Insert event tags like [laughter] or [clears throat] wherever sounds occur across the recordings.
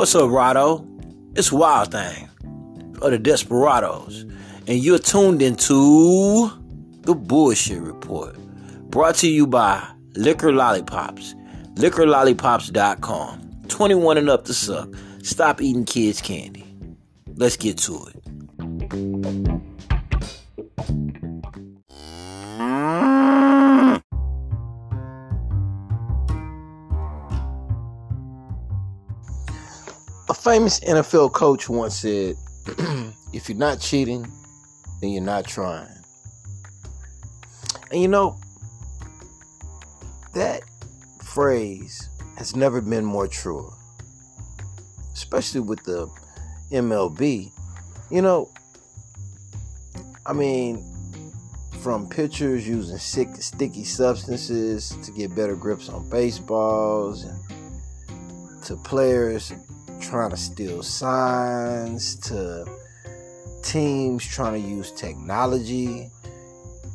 What's up, Rado? It's Wild Thing of the Desperados, and you're tuned into the Bullshit Report, brought to you by Liquor Lollipops, liquorlollipops.com. 21 and up to suck. Stop eating kids' candy. Let's get to it. Famous NFL coach once said, [clears throat] if you're not cheating, then you're not trying. And you know, that phrase has never been more true, especially with the MLB. You know, I mean, from pitchers using sick, sticky substances to get better grips on baseballs, to players trying to steal signs, to teams trying to use technology,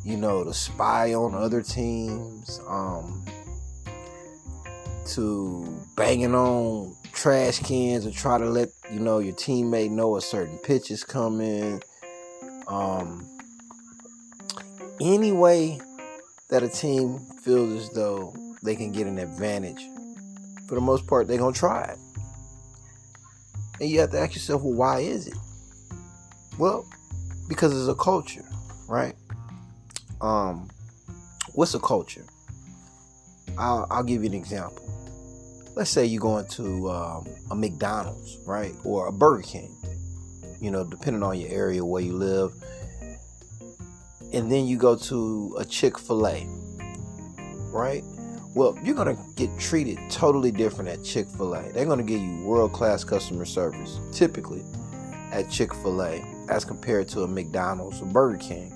you know, to spy on other teams, um, to banging on trash cans or try to let you know your teammate know a certain pitch is coming. Um, any way that a team feels as though they can get an advantage, for the most part, they're gonna try it. And you have to ask yourself, well, why is it? Well, because it's a culture, right? Um, what's a culture? I'll, I'll give you an example. Let's say you're going to um, a McDonald's, right, or a Burger King. You know, depending on your area where you live, and then you go to a Chick Fil A, right? Well, you're gonna get treated totally different at Chick Fil A. They're gonna give you world class customer service, typically at Chick Fil A, as compared to a McDonald's or Burger King.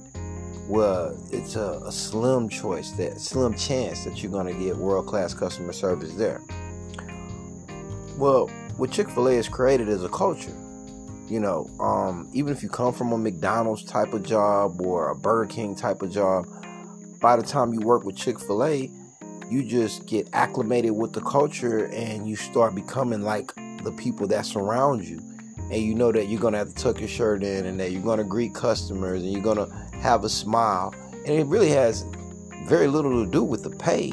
Well, it's a, a slim choice, that slim chance that you're gonna get world class customer service there. Well, what Chick Fil A has created is a culture. You know, um, even if you come from a McDonald's type of job or a Burger King type of job, by the time you work with Chick Fil A, you just get acclimated with the culture and you start becoming like the people that surround you. And you know that you're gonna have to tuck your shirt in and that you're gonna greet customers and you're gonna have a smile. And it really has very little to do with the pay.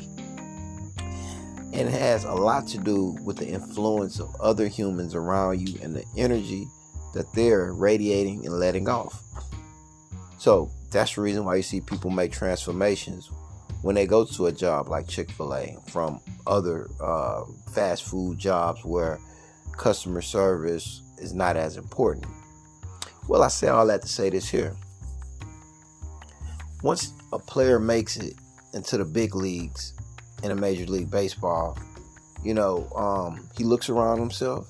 And it has a lot to do with the influence of other humans around you and the energy that they're radiating and letting off. So that's the reason why you see people make transformations when they go to a job like Chick fil A from other uh, fast food jobs where customer service is not as important. Well, I say all that to say this here. Once a player makes it into the big leagues in a Major League Baseball, you know, um, he looks around himself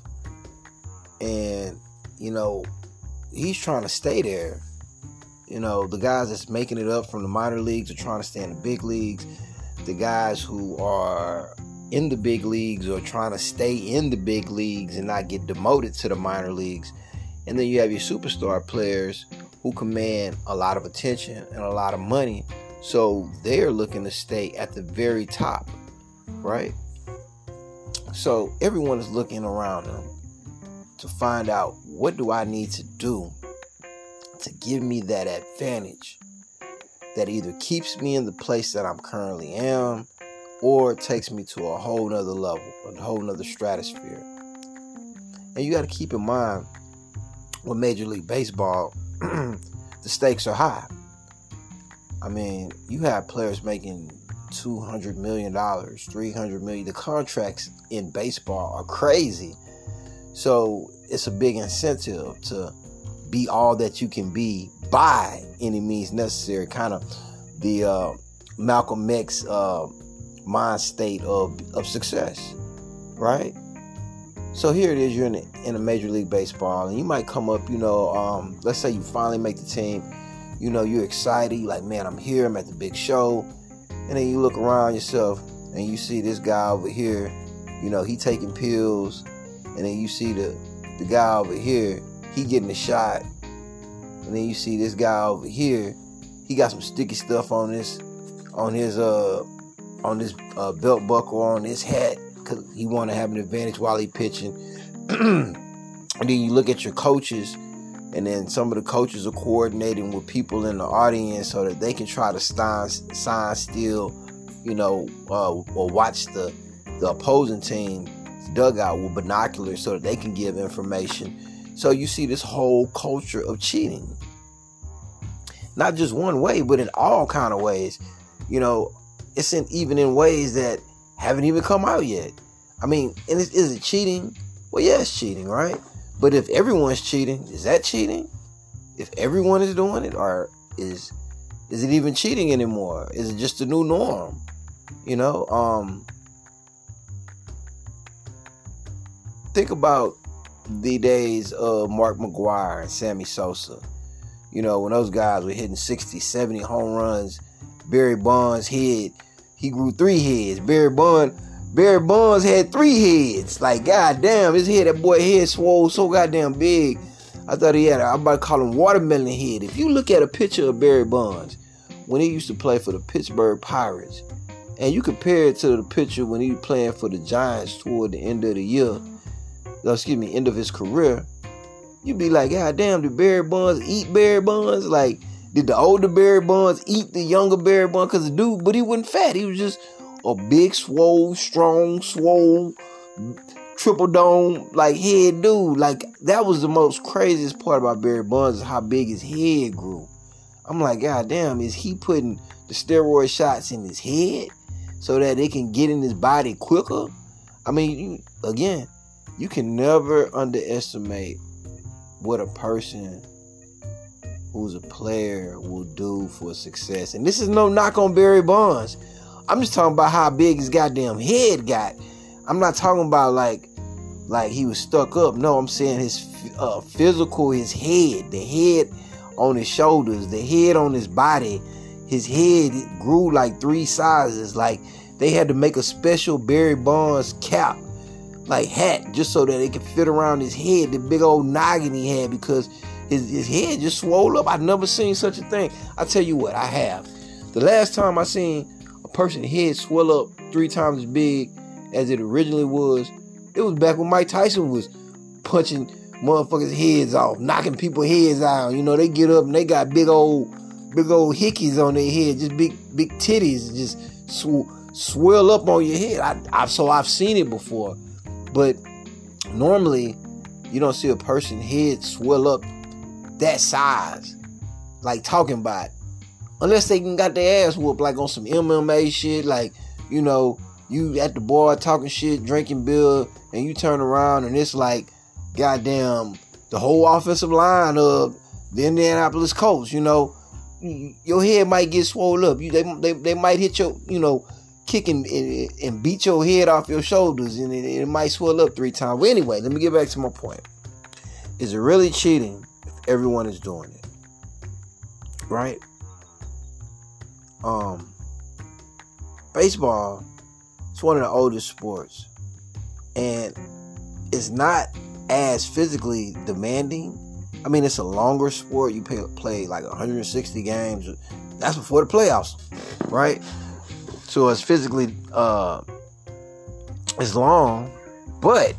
and, you know, he's trying to stay there you know, the guys that's making it up from the minor leagues are trying to stay in the big leagues. The guys who are in the big leagues or trying to stay in the big leagues and not get demoted to the minor leagues. And then you have your superstar players who command a lot of attention and a lot of money. So they're looking to stay at the very top, right? So everyone is looking around them to find out what do I need to do to give me that advantage that either keeps me in the place that I'm currently am or takes me to a whole nother level, a whole nother stratosphere. And you got to keep in mind with Major League Baseball, [clears throat] the stakes are high. I mean, you have players making $200 million, $300 million. The contracts in baseball are crazy. So it's a big incentive to be all that you can be by any means necessary. Kind of the uh, Malcolm X uh, mind state of, of success, right? So here it is, you're in a, in a Major League Baseball, and you might come up, you know, um, let's say you finally make the team, you know, you're excited, you're like, man, I'm here, I'm at the big show, and then you look around yourself and you see this guy over here, you know, he taking pills, and then you see the the guy over here, he getting a shot, and then you see this guy over here, he got some sticky stuff on this, on his uh, on this uh, belt buckle, on his hat, cause he want to have an advantage while he pitching. [clears throat] and then you look at your coaches, and then some of the coaches are coordinating with people in the audience so that they can try to sign, sign still, you know, uh, or watch the the opposing team dugout with binoculars so that they can give information. So you see this whole culture of cheating. Not just one way, but in all kind of ways. You know, it's in even in ways that haven't even come out yet. I mean, and is, is it cheating? Well, yeah, it's cheating, right? But if everyone's cheating, is that cheating? If everyone is doing it, or is is it even cheating anymore? Is it just the new norm? You know, um, think about the days of Mark McGwire and Sammy Sosa. You know, when those guys were hitting 60, 70 home runs, Barry Bonds' head, he grew three heads. Barry Bonds, Barry Bonds had three heads. Like, goddamn, his head, that boy head swole so goddamn big. I thought he had, I'm about to call him watermelon head. If you look at a picture of Barry Bonds, when he used to play for the Pittsburgh Pirates, and you compare it to the picture when he was playing for the Giants toward the end of the year, Uh, excuse me, end of his career, you'd be like, God damn, did Barry Bonds eat Barry Bonds? Like, did the older Barry Bonds eat the younger Barry Bonds? Because the dude, but he wasn't fat. He was just a big, swole, strong, swole, triple dome, like head dude. Like, that was the most craziest part about Barry Bonds is how big his head grew. I'm like, God damn, is he putting the steroid shots in his head so that they can get in his body quicker? I mean, you, again, you can never underestimate what a person who's a player will do for success. And this is no knock on Barry Bonds. I'm just talking about how big his goddamn head got. I'm not talking about like like he was stuck up. No, I'm saying his uh, physical, his head, the head on his shoulders, the head on his body. His head grew like three sizes. Like they had to make a special Barry Bonds cap like hat just so that it could fit around his head, the big old noggin he had because his, his head just swole up. I've never seen such a thing. I tell you what, I have. The last time I seen a person's head swell up three times as big as it originally was, it was back when Mike Tyson was punching motherfuckers' heads off, knocking people's heads out. You know, they get up and they got big old, big old hickeys on their head, just big, big titties, just sw- swell up on your head. I, I, so I've seen it before. But normally, you don't see a person head swell up that size, like talking about, unless they got their ass whooped, like on some MMA shit, like you know, you at the bar talking shit, drinking beer, and you turn around and it's like, goddamn, the whole offensive line of the Indianapolis Colts, you know, your head might get swollen up. You they, they they might hit your, you know, kick and, and, and beat your head off your shoulders and it, it might swell up three times. But anyway, let me get back to my point. Is it really cheating if everyone is doing it? Right? Um baseball it's one of the oldest sports and it's not as physically demanding I mean, it's a longer sport. You play like 160 games. That's before the playoffs, right? So it's physically uh it's long, but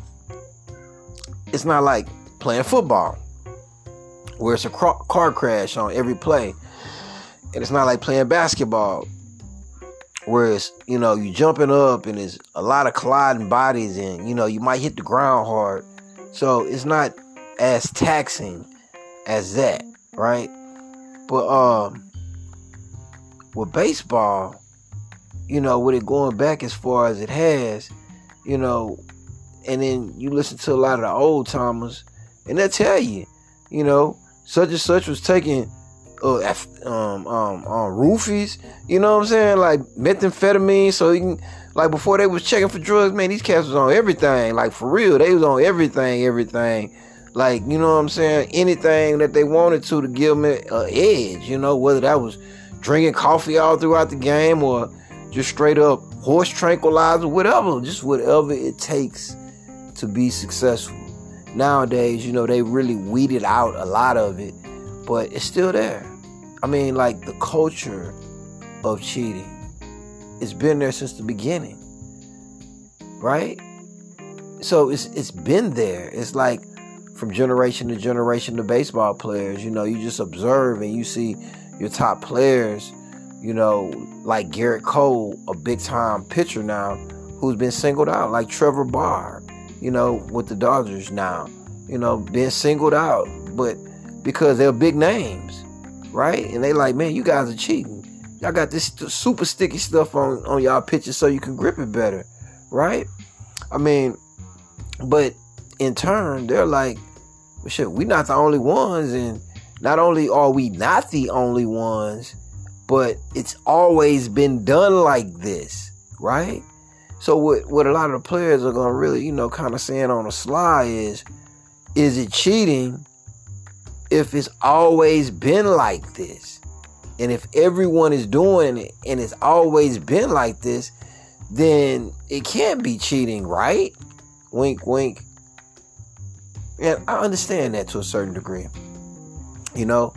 it's not like playing football where it's a car crash on every play. And it's not like playing basketball where it's, you know, you jumping up and there's a lot of colliding bodies and, you know, you might hit the ground hard. So it's not as taxing as that, right? But um with baseball, you know, with it going back as far as it has, you know, and then you listen to a lot of the old timers, and they'll tell you, you know, such and such was taking uh, um, um, um, roofies, you know what I'm saying? Like methamphetamine, so you can, like before they was checking for drugs, man, these cats was on everything, like for real, they was on everything, everything. Like, you know what I'm saying? Anything that they wanted to to give them an edge, you know, whether that was drinking coffee all throughout the game or just straight up horse tranquilizer, whatever, just whatever it takes to be successful. Nowadays, you know, they really weeded out a lot of it, but it's still there. I mean, like the culture of cheating, it's been there since the beginning, right? so it's it's been there. It's like from generation to generation the baseball players, you know, you just observe and you see your top players, you know, like Gerrit Cole, a big time pitcher now, who's been singled out, like Trevor Bauer, you know, with the Dodgers now, you know, being singled out, but because they're big names, right? And they like, man, you guys are cheating. Y'all got this super sticky stuff on on y'all pitches so you can grip it better, right? I mean, but in turn, they're like, well, shit, we're not the only ones, and not only are we not the only ones, but it's always been done like this, right? So what what a lot of the players are gonna really, you know, kind of saying on the sly is, is it cheating if it's always been like this? And if everyone is doing it and it's always been like this, then it can't be cheating, right? Wink, wink. And I understand that to a certain degree. You know,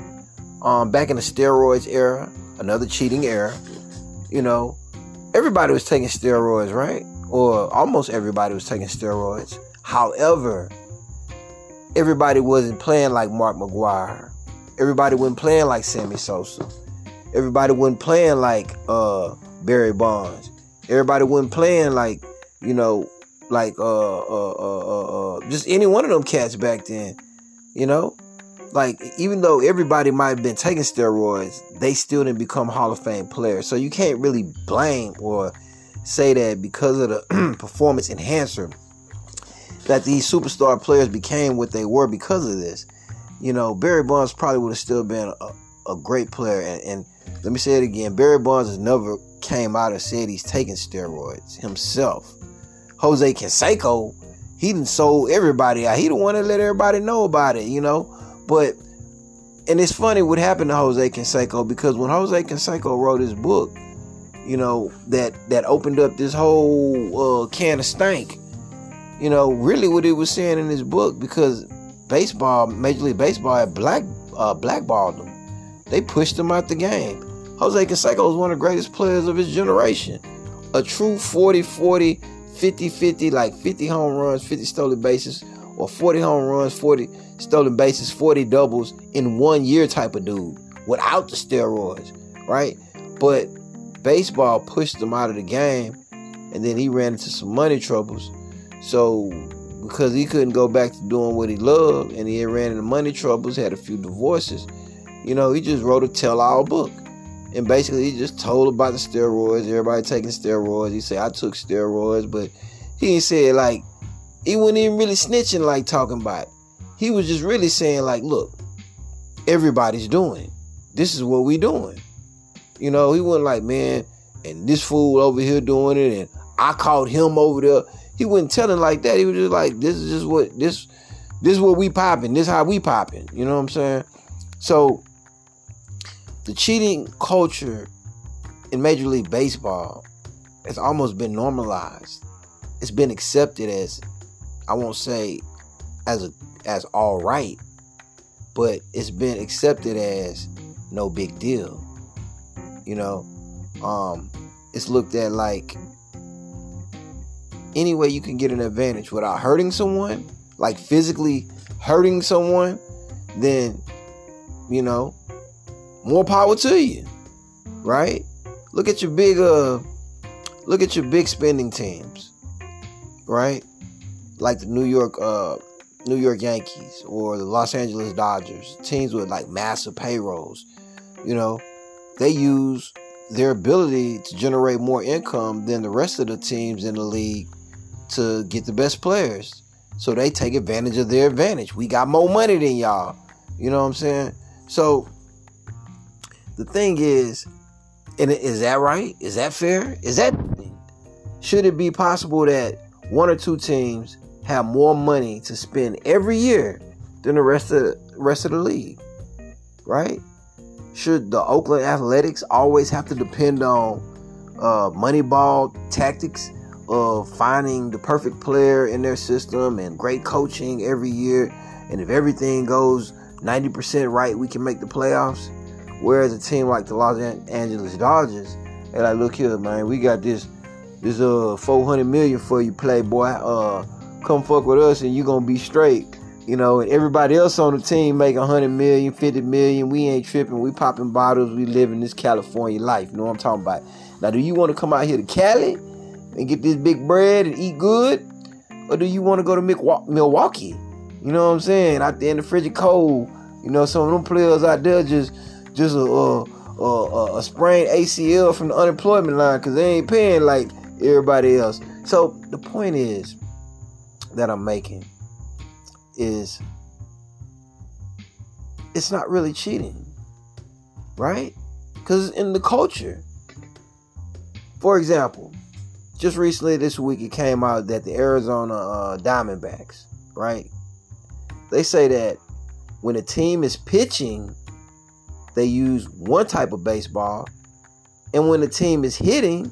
um, back in the steroids era, another cheating era, you know, everybody was taking steroids, right? Or almost everybody was taking steroids. However, everybody wasn't playing like Mark McGwire. Everybody wasn't playing like Sammy Sosa. Everybody wasn't playing like uh, Barry Bonds. Everybody wasn't playing like, you know, like uh, uh, uh, uh, just any one of them cats back then. You know, like even though everybody might have been taking steroids, they still didn't become Hall of Fame players. So you can't really blame or say that because of the [clears throat] performance enhancer that these superstar players became what they were because of this. You know, Barry Bonds probably would have still been a, a great player. And, and, let me say it again Barry Bonds has never came out and said he's taking steroids himself. Jose Canseco, he didn't sold everybody out. He the one that let everybody know about it, you know. But and it's funny what happened to Jose Canseco because when Jose Canseco wrote his book, you know that that opened up this whole uh, can of stank. You know, really what he was saying in his book because baseball, Major League Baseball, had black uh, blackballed him. They pushed him out the game. Jose Canseco was one of the greatest players of his generation. A true 40-40, 50-50, like 50 home runs, 50 stolen bases, or 40 home runs, 40 stolen bases, 40 doubles in one year type of dude without the steroids, right? But baseball pushed him out of the game and then he ran into some money troubles. So because he couldn't go back to doing what he loved and he ran into money troubles, had a few divorces, you know, he just wrote a tell-all book. And basically he just told about the steroids, everybody taking steroids. He said, I took steroids, but he say like he wasn't even really snitching like talking about. He was just really saying like, look, everybody's doing it. This is what we doing. You know, he wasn't like, man, and this fool over here doing it, and I caught him over there. He wasn't telling like that. He was just like, this is just what this this is what we popping. This how we popping. You know what I'm saying? So the cheating culture in Major League Baseball has almost been normalized. It's been accepted as I won't say as a as all right, but it's been accepted as no big deal. You know, um, it's looked at like any way you can get an advantage without hurting someone, like physically hurting someone, then you know, more power to you. Right? Look at your big uh look at your big spending teams. Right? Like the New York uh New York Yankees or the Los Angeles Dodgers, teams with like massive payrolls. You know, they use their ability to generate more income than the rest of the teams in the league to get the best players. So they take advantage of their advantage. We got more money than y'all. You know what I'm saying? So the thing is, and is that right? Is that fair? Is that should it be possible that one or two teams have more money to spend every year than the rest of rest of the league? Right? Should the Oakland Athletics always have to depend on uh, Moneyball tactics of finding the perfect player in their system and great coaching every year? And if everything goes 90% right, we can make the playoffs. Whereas a team like the Los Angeles Dodgers, they're like, look here, man, we got this this uh 400 million for you, playboy. Uh, come fuck with us and you gonna be straight. You know, and everybody else on the team make 100 million, 50 million. We ain't tripping. We popping bottles. We living this California life. You know what I'm talking about? Now, do you want to come out here to Cali and get this big bread and eat good? Or do you want to go to Milwaukee? You know what I'm saying? Out there in the frigid cold. You know, some of them players out there just just a, a, a, a sprained ACL from the unemployment line because they ain't paying like everybody else. So the point is that I'm making is it's not really cheating, right? Because in the culture. For example, just recently this week it came out that the Arizona uh, Diamondbacks, right? They say that when a team is pitching, they use one type of baseball, and when the team is hitting,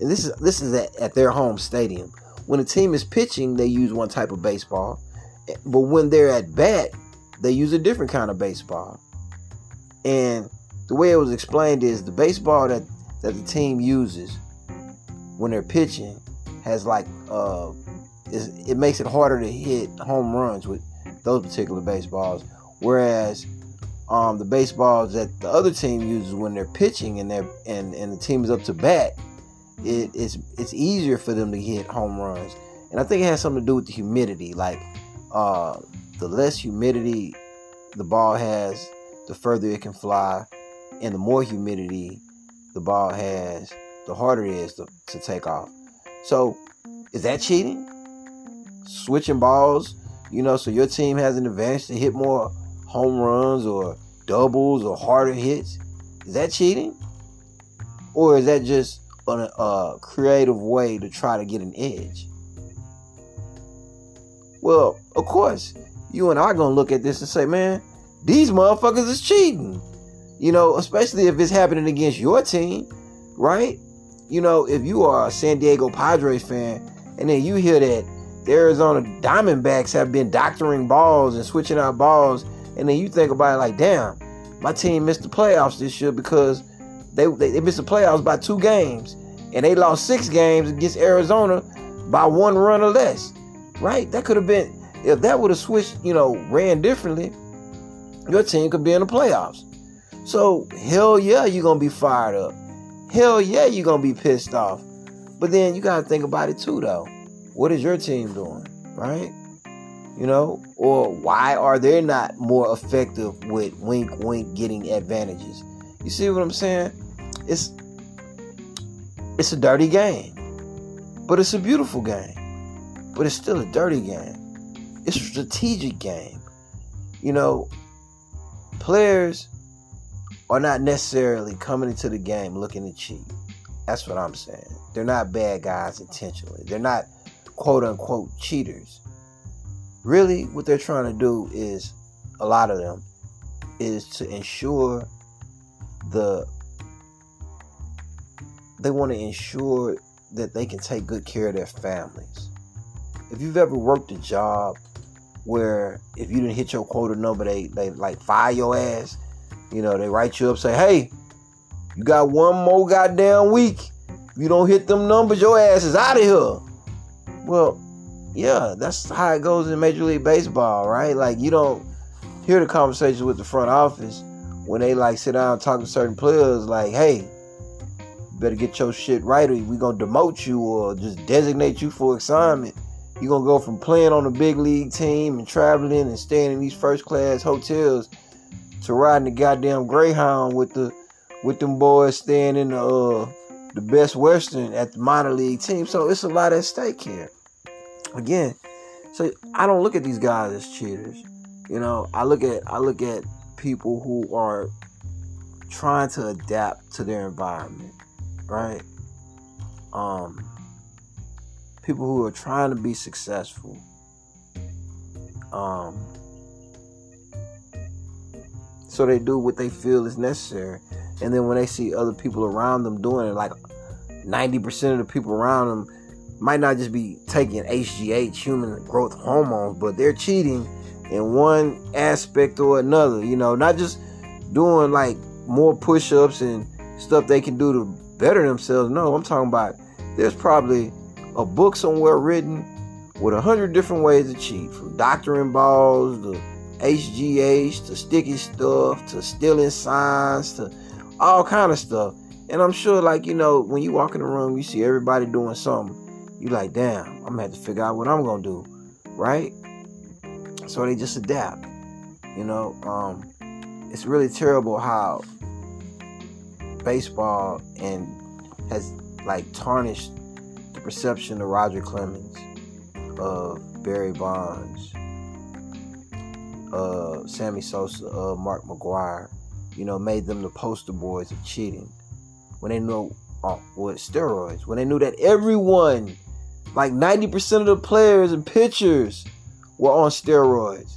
and this is this is at, at their home stadium. When a team is pitching, they use one type of baseball, but when they're at bat, they use a different kind of baseball. And the way it was explained is the baseball that that the team uses when they're pitching has like uh it makes it harder to hit home runs with those particular baseballs whereas um the baseballs that the other team uses when they're pitching and they're and and the team is up to bat it, it's it's easier for them to hit home runs and i think it has something to do with the humidity like uh the less humidity the ball has the further it can fly and the more humidity the ball has, the harder it is to, to take off. So, is that cheating? Switching balls, you know, so your team has an advantage to hit more home runs or doubles or harder hits. Is that cheating? Or is that just a, a creative way to try to get an edge? Well, of course, you and I to look at this and say, man, these motherfuckers is cheating. You know, especially if it's happening against your team, right? You know, if you are a San Diego Padres fan and then you hear that the Arizona Diamondbacks have been doctoring balls and switching out balls, and then you think about it like, damn, my team missed the playoffs this year because they, they, they missed the playoffs by two games and they lost six games against Arizona by one run or less, right? That could have been, if that would have switched, you know, ran differently, your team could be in the playoffs. So, hell yeah, you're to be fired up. Hell yeah, you're to be pissed off. But then you got to think about it too, though. What is your team doing, right? You know, or why are they not more effective with wink wink getting advantages? You see what I'm saying? It's it's a dirty game. But it's a beautiful game. But it's still a dirty game. It's a strategic game. You know, players are not necessarily coming into the game looking to cheat. That's what I'm saying. They're not bad guys intentionally. They're not quote unquote cheaters. Really, what they're trying to do is a lot of them is to ensure the they want to ensure that they can take good care of their families. If you've ever worked a job where if you didn't hit your quota number, they they like fire your ass you know, they write you up, say, hey, you got one more goddamn week. If you don't hit them numbers, your ass is out of here. Well, yeah, that's how it goes in Major League Baseball, right? Like you don't hear the conversations with the front office when they like sit down and talk to certain players, like, hey, better get your shit right or we gonna demote you or just designate you for assignment. You're gonna go from playing on a big league team and traveling and staying in these first class hotels to riding the goddamn Greyhound with the with them boys staying in the uh, the best Western at the minor league team. So it's a lot at stake here. Again, so I don't look at these guys as cheaters. You know, I look at I look at people who are trying to adapt to their environment, right? Um, people who are trying to be successful. Um, so they do what they feel is necessary. And then when they see other people around them doing it, like 90% of the people around them might not just be taking HGH, human growth hormones, but they're cheating in one aspect or another. You know, not just doing like more push ups and stuff they can do to better themselves. No, I'm talking about there's probably a book somewhere written with a hundred different ways to cheat, from doctoring balls to HGH to sticky stuff to stealing signs to all kind of stuff. And I'm sure, like you know, when you walk in the room, you see everybody doing something. You like, damn, I'm gonna have to figure out what I'm gonna do, right? So they just adapt. You know, um, it's really terrible how baseball and has like tarnished the perception of Roger Clemens, of Barry Bonds, uh, Sammy Sosa, uh, Mark McGwire, you know, made them the poster boys of cheating. When they know uh, with steroids, when they knew that everyone, like 90% of the players and pitchers, were on steroids.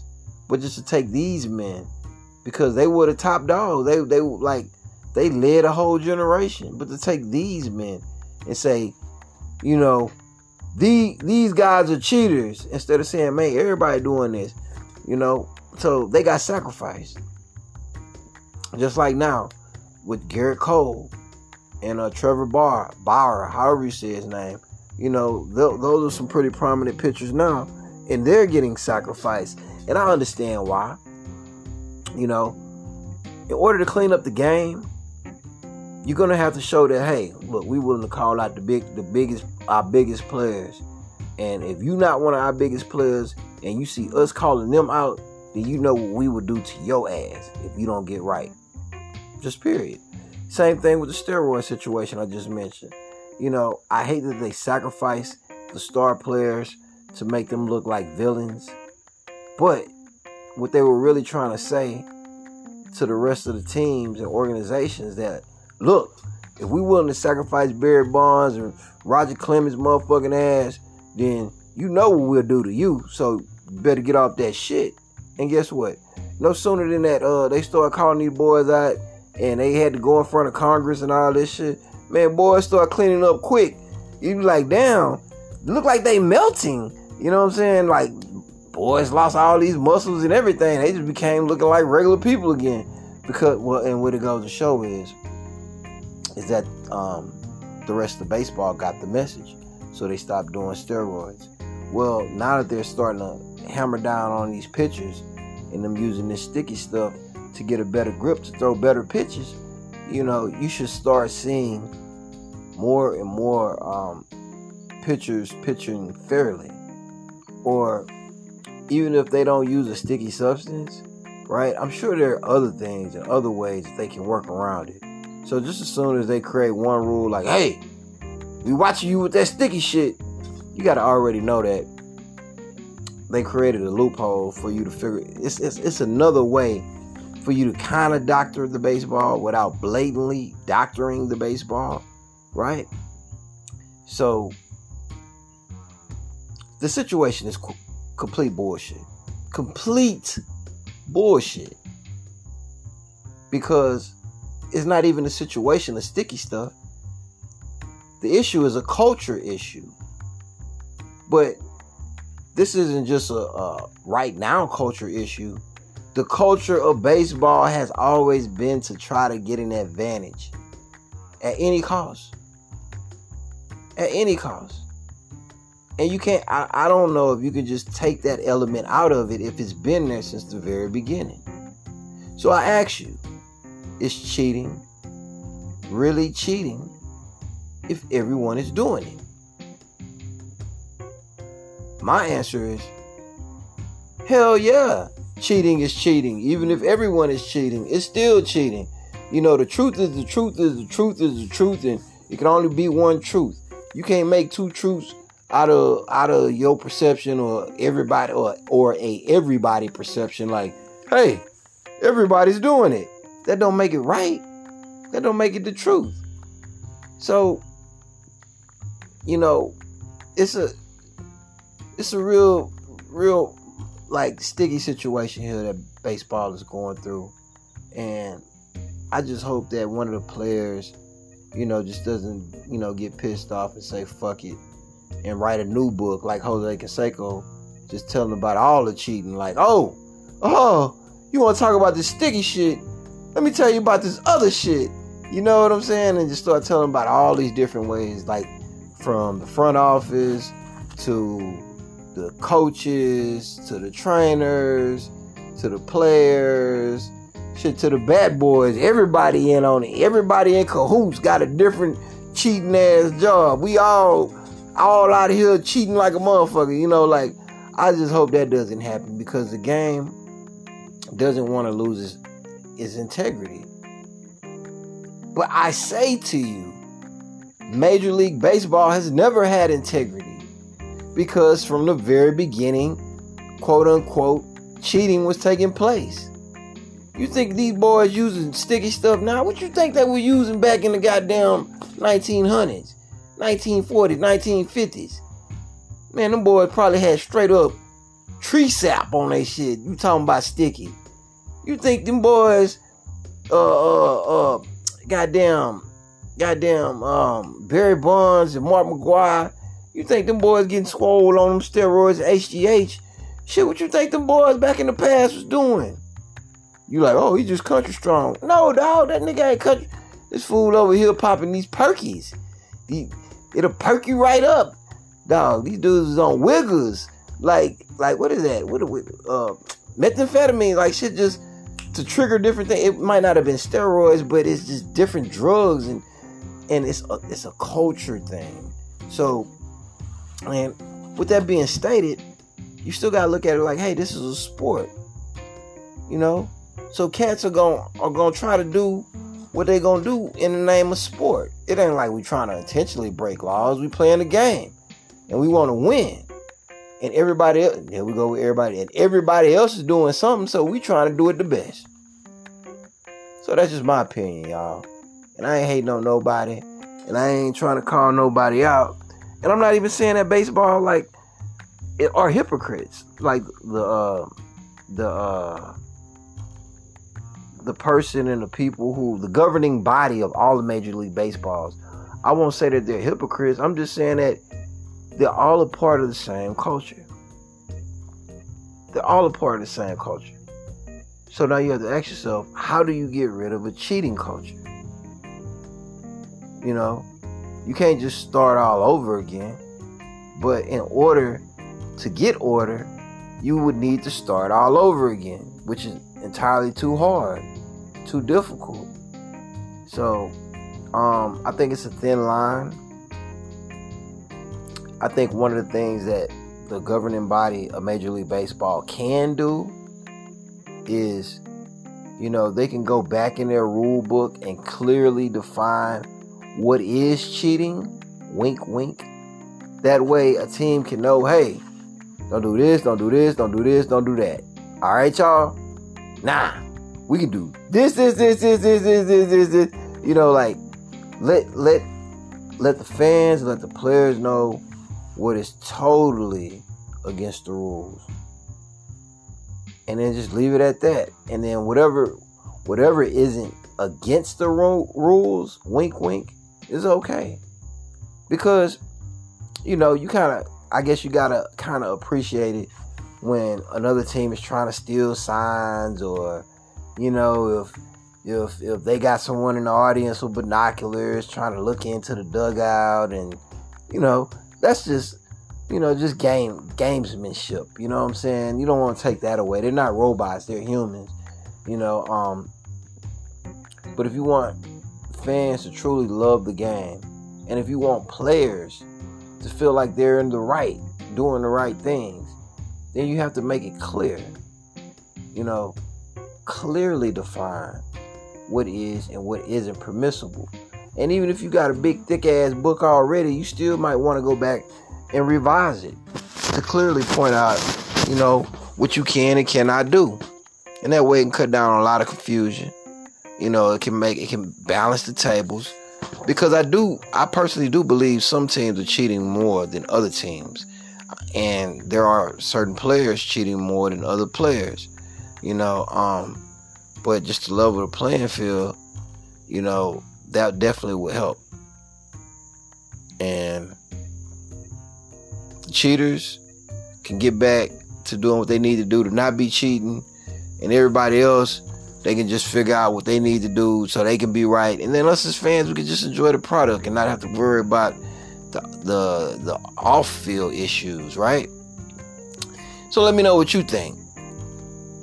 But just to take these men, because they were the top dogs, they they like they led a whole generation. But to take these men and say, you know, the these guys are cheaters instead of saying, man, everybody doing this, you know, so they got sacrificed. Just like now with Gerrit Cole and uh, Trevor Bauer, Bauer, however you say his name. You know, th- those are some pretty prominent pitchers now, and they're getting sacrificed. And I understand why. You know, in order to clean up the game, you're gonna have to show that hey, look, we willing to call out the big, the biggest, our biggest players. And if you're not one of our biggest players, and you see us calling them out, then you know what we would do to your ass if you don't get right. Just period. Same thing with the steroid situation I just mentioned. You know, I hate that they sacrifice the star players to make them look like villains. But what they were really trying to say to the rest of the teams and organizations that look, if we willing to sacrifice Barry Bonds and Roger Clemens motherfucking ass, then you know what we'll do to you. So better get off that shit. And guess what? No sooner than that, uh, they start calling these boys out and they had to go in front of Congress and all this shit. Man, boys start cleaning up quick. You be like, damn, look like they melting. You know what I'm saying? Like, boys lost all these muscles and everything. They just became looking like regular people again. Because, well, and what it goes to show is, is that um, the rest of baseball got the message. So they stopped doing steroids. Well, now that they're starting to hammer down on these pitchers and them using this sticky stuff to get a better grip to throw better pitches, you know, you should start seeing more and more um, pitchers pitching fairly. Or even if they don't use a sticky substance, right? I'm sure there are other things and other ways that they can work around it. So just as soon as they create one rule like, hey, we watching you with that sticky shit, you gotta already know that they created a loophole for you to figure it's it's, it's another way for you to kind of doctor the baseball without blatantly doctoring the baseball, right? So the situation is complete bullshit. Complete bullshit. Because it's not even a situation of sticky stuff. The issue is a culture issue. But this isn't just a, a right now culture issue the culture of baseball has always been to try to get an advantage at any cost. At any cost. And you can't, I, I don't know if you can just take that element out of it if it's been there since the very beginning. So I ask you, is cheating really cheating if everyone is doing it? My answer is hell yeah cheating is cheating. Even if everyone is cheating, it's still cheating. You know, the truth is the truth is the truth is the truth, and it can only be one truth. You can't make two truths out of out of your perception or everybody or or a everybody perception. Like, hey, everybody's doing it. That don't make it right. That don't make it the truth. So, you know, it's a it's a real real like sticky situation here that baseball is going through, and I just hope that one of the players, you know, just doesn't you know get pissed off and say fuck it and write a new book like Jose Canseco, just telling about all the cheating. Like, oh, oh, you want to talk about this sticky shit? Let me tell you about this other shit. You know what I'm saying? And just start telling about all these different ways, like from the front office to the coaches to the trainers to the players, shit to the bad boys. Everybody in on it. Everybody in cahoots got a different cheating ass job. We all all out here cheating like a motherfucker. You know, like I just hope that doesn't happen because the game doesn't want to lose its, its integrity. But I say to you, Major League Baseball has never had integrity because from the very beginning, quote unquote, cheating was taking place. You think these boys using sticky stuff now? What you think they were using back in the goddamn 1900s, 1940s, 1950s? Man, them boys probably had straight up tree sap on their shit. You talking about sticky? You think them boys, uh, uh, uh, goddamn, goddamn, um, Barry Bonds and Mark McGwire? You think them boys getting swole on them steroids HGH? Shit, what you think them boys back in the past was doing? You like, oh, he just country strong. No, dog, that nigga ain't country. This fool over here popping these perkies. He, it'll perk you right up. Dog, these dudes is on wiggles. Like, like what is that? What, what uh methamphetamine, like shit just to trigger different things. It might not have been steroids, but it's just different drugs and and it's a, it's a culture thing. So, and with that being stated, you still gotta look at it like, hey, this is a sport. You know? So cats are going are gonna try to do what they gonna do in the name of sport. It ain't like we trying to intentionally break laws. We playing the game. And we wanna win. And everybody else, there we go with everybody. And everybody else is doing something, so we trying to do it the best. So that's just my opinion, y'all. And I ain't hating on nobody. And I ain't trying to call nobody out. And I'm not even saying that baseball like are hypocrites. Like the uh, the uh, the person and the people who the governing body of all the major league baseballs. I won't say that they're hypocrites. I'm just saying that they're all a part of the same culture. They're all a part of the same culture. So now you have to ask yourself, how do you get rid of a cheating culture? You know, you can't just start all over again. But in order to get order, you would need to start all over again, which is entirely too hard, too difficult. So, um, I think it's a thin line. I think one of the things that the governing body of Major League Baseball can do is, you know, they can go back in their rule book and clearly define what is cheating. Wink, wink. That way, a team can know, hey, don't do this, don't do this, don't do this, don't do that. All right, y'all? Nah. We can do this, this, this, this, this, this, this, this, this. You know, like let let let the fans, let the players know what is totally against the rules. And then just leave it at that. And then whatever whatever isn't against the ro- rules, wink wink, is okay. Because you know, you kind of I guess you gotta kind of appreciate it when another team is trying to steal signs, or you know, if if if they got someone in the audience with binoculars trying to look into the dugout, and you know, that's just you know just game gamesmanship. You know what I'm saying? You don't want to take that away. They're not robots; they're humans. You know, um, but if you want fans to truly love the game, and if you want players to feel like they're in the right, doing the right things, then you have to make it clear. You know, clearly define what is and what isn't permissible. And even if you got a big thick ass book already, you still might want to go back and revise it to clearly point out, you know, what you can and cannot do. And that way it can cut down on a lot of confusion. You know, it can make it can balance the tables because I do, I personally do believe some teams are cheating more than other teams, and there are certain players cheating more than other players, you know. Um, but just to level the playing field, you know, that definitely would help. And cheaters can get back to doing what they need to do to not be cheating, and everybody else they can just figure out what they need to do so they can be right. And then us as fans, we can just enjoy the product and not have to worry about the the, the off field issues, right? So let me know what you think.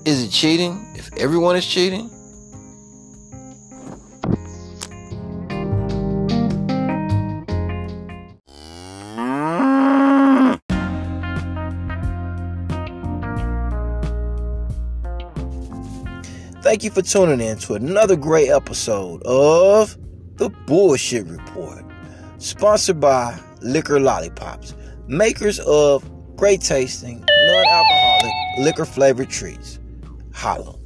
Is it cheating if everyone is cheating? Thank you for tuning in to another great episode of The Bullshit Report, sponsored by Liquor Lollipops, makers of great tasting, non alcoholic, liquor flavored treats. Hollow.